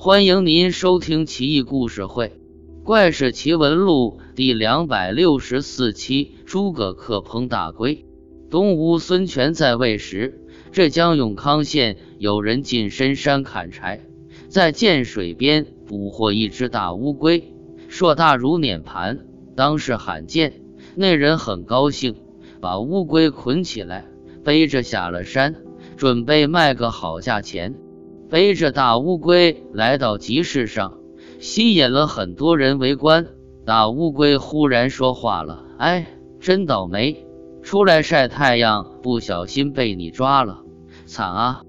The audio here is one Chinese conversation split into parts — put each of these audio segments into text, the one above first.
欢迎您收听《奇异故事会·怪事奇闻录》第两百六十四期。诸葛恪烹大龟。东吴孙权在位时，浙江永康县有人进深山砍柴，在涧水边捕获一只大乌龟，硕大如碾盘，当是罕见。那人很高兴，把乌龟捆起来，背着下了山，准备卖个好价钱。背着大乌龟来到集市上，吸引了很多人围观。大乌龟忽然说话了：“哎，真倒霉！出来晒太阳，不小心被你抓了，惨啊！”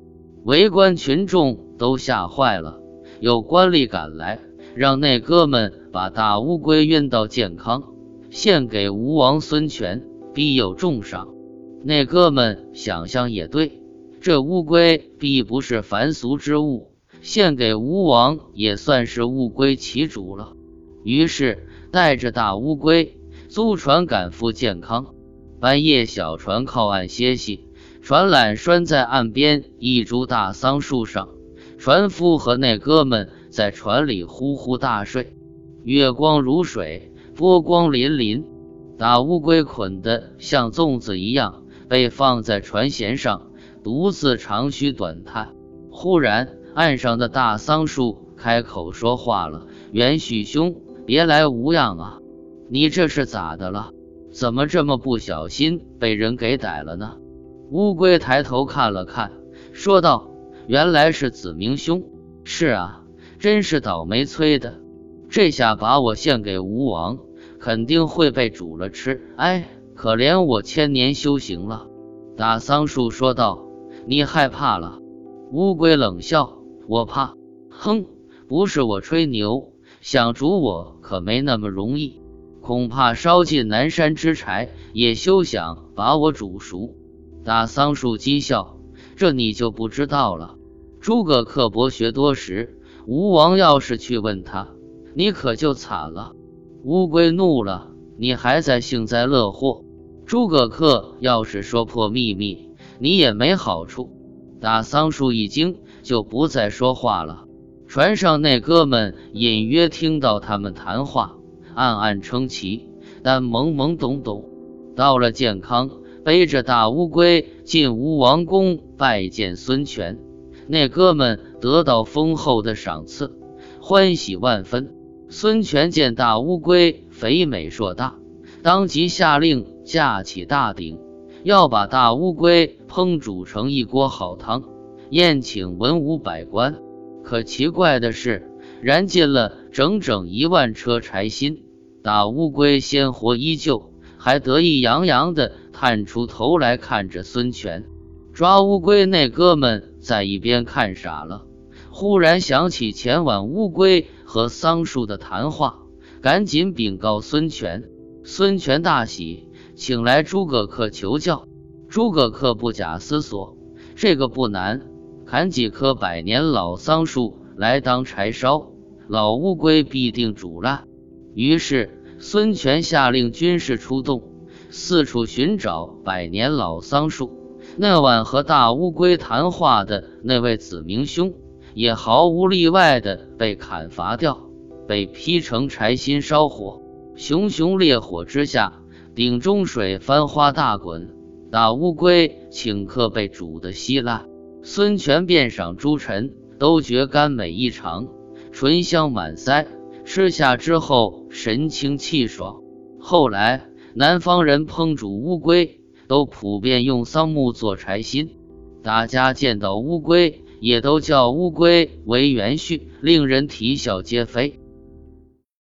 围观群众都吓坏了。有官吏赶来，让那哥们把大乌龟运到健康，献给吴王孙权，必有重赏。那哥们想想也对。这乌龟必不是凡俗之物，献给吴王也算是物归其主了。于是带着大乌龟租船赶赴健康。半夜，小船靠岸歇息，船缆拴在岸边一株大桑树上，船夫和那哥们在船里呼呼大睡。月光如水，波光粼粼，大乌龟捆得像粽子一样，被放在船舷上。独自长吁短叹。忽然，岸上的大桑树开口说话了：“元旭兄，别来无恙啊！你这是咋的了？怎么这么不小心被人给逮了呢？”乌龟抬头看了看，说道：“原来是子明兄。是啊，真是倒霉催的。这下把我献给吴王，肯定会被煮了吃。哎，可怜我千年修行了。”大桑树说道。你害怕了？乌龟冷笑：“我怕？哼，不是我吹牛，想煮我可没那么容易。恐怕烧尽南山之柴，也休想把我煮熟。”大桑树讥笑：“这你就不知道了。诸葛恪博学多时，吴王要是去问他，你可就惨了。”乌龟怒了：“你还在幸灾乐祸？诸葛恪要是说破秘密。”你也没好处。大桑树一惊，就不再说话了。船上那哥们隐约听到他们谈话，暗暗称奇，但懵懵懂懂。到了健康，背着大乌龟进吴王宫拜见孙权。那哥们得到丰厚的赏赐，欢喜万分。孙权见大乌龟肥美硕大，当即下令架起大鼎。要把大乌龟烹煮成一锅好汤，宴请文武百官。可奇怪的是，燃尽了整整一万车柴薪，大乌龟鲜活依旧，还得意洋洋地探出头来看着孙权。抓乌龟那哥们在一边看傻了，忽然想起前晚乌龟和桑树的谈话，赶紧禀告孙权。孙权大喜。请来诸葛恪求教。诸葛恪不假思索，这个不难，砍几棵百年老桑树来当柴烧，老乌龟必定煮烂。于是孙权下令军士出动，四处寻找百年老桑树。那晚和大乌龟谈话的那位子明兄，也毫无例外的被砍伐掉，被劈成柴薪烧火。熊熊烈火之下。鼎中水翻花大滚，大乌龟顷刻被煮得稀烂。孙权便赏诸臣，都觉甘美异常，醇香满腮。吃下之后，神清气爽。后来，南方人烹煮乌龟，都普遍用桑木做柴薪。大家见到乌龟，也都叫乌龟为元旭，令人啼笑皆非。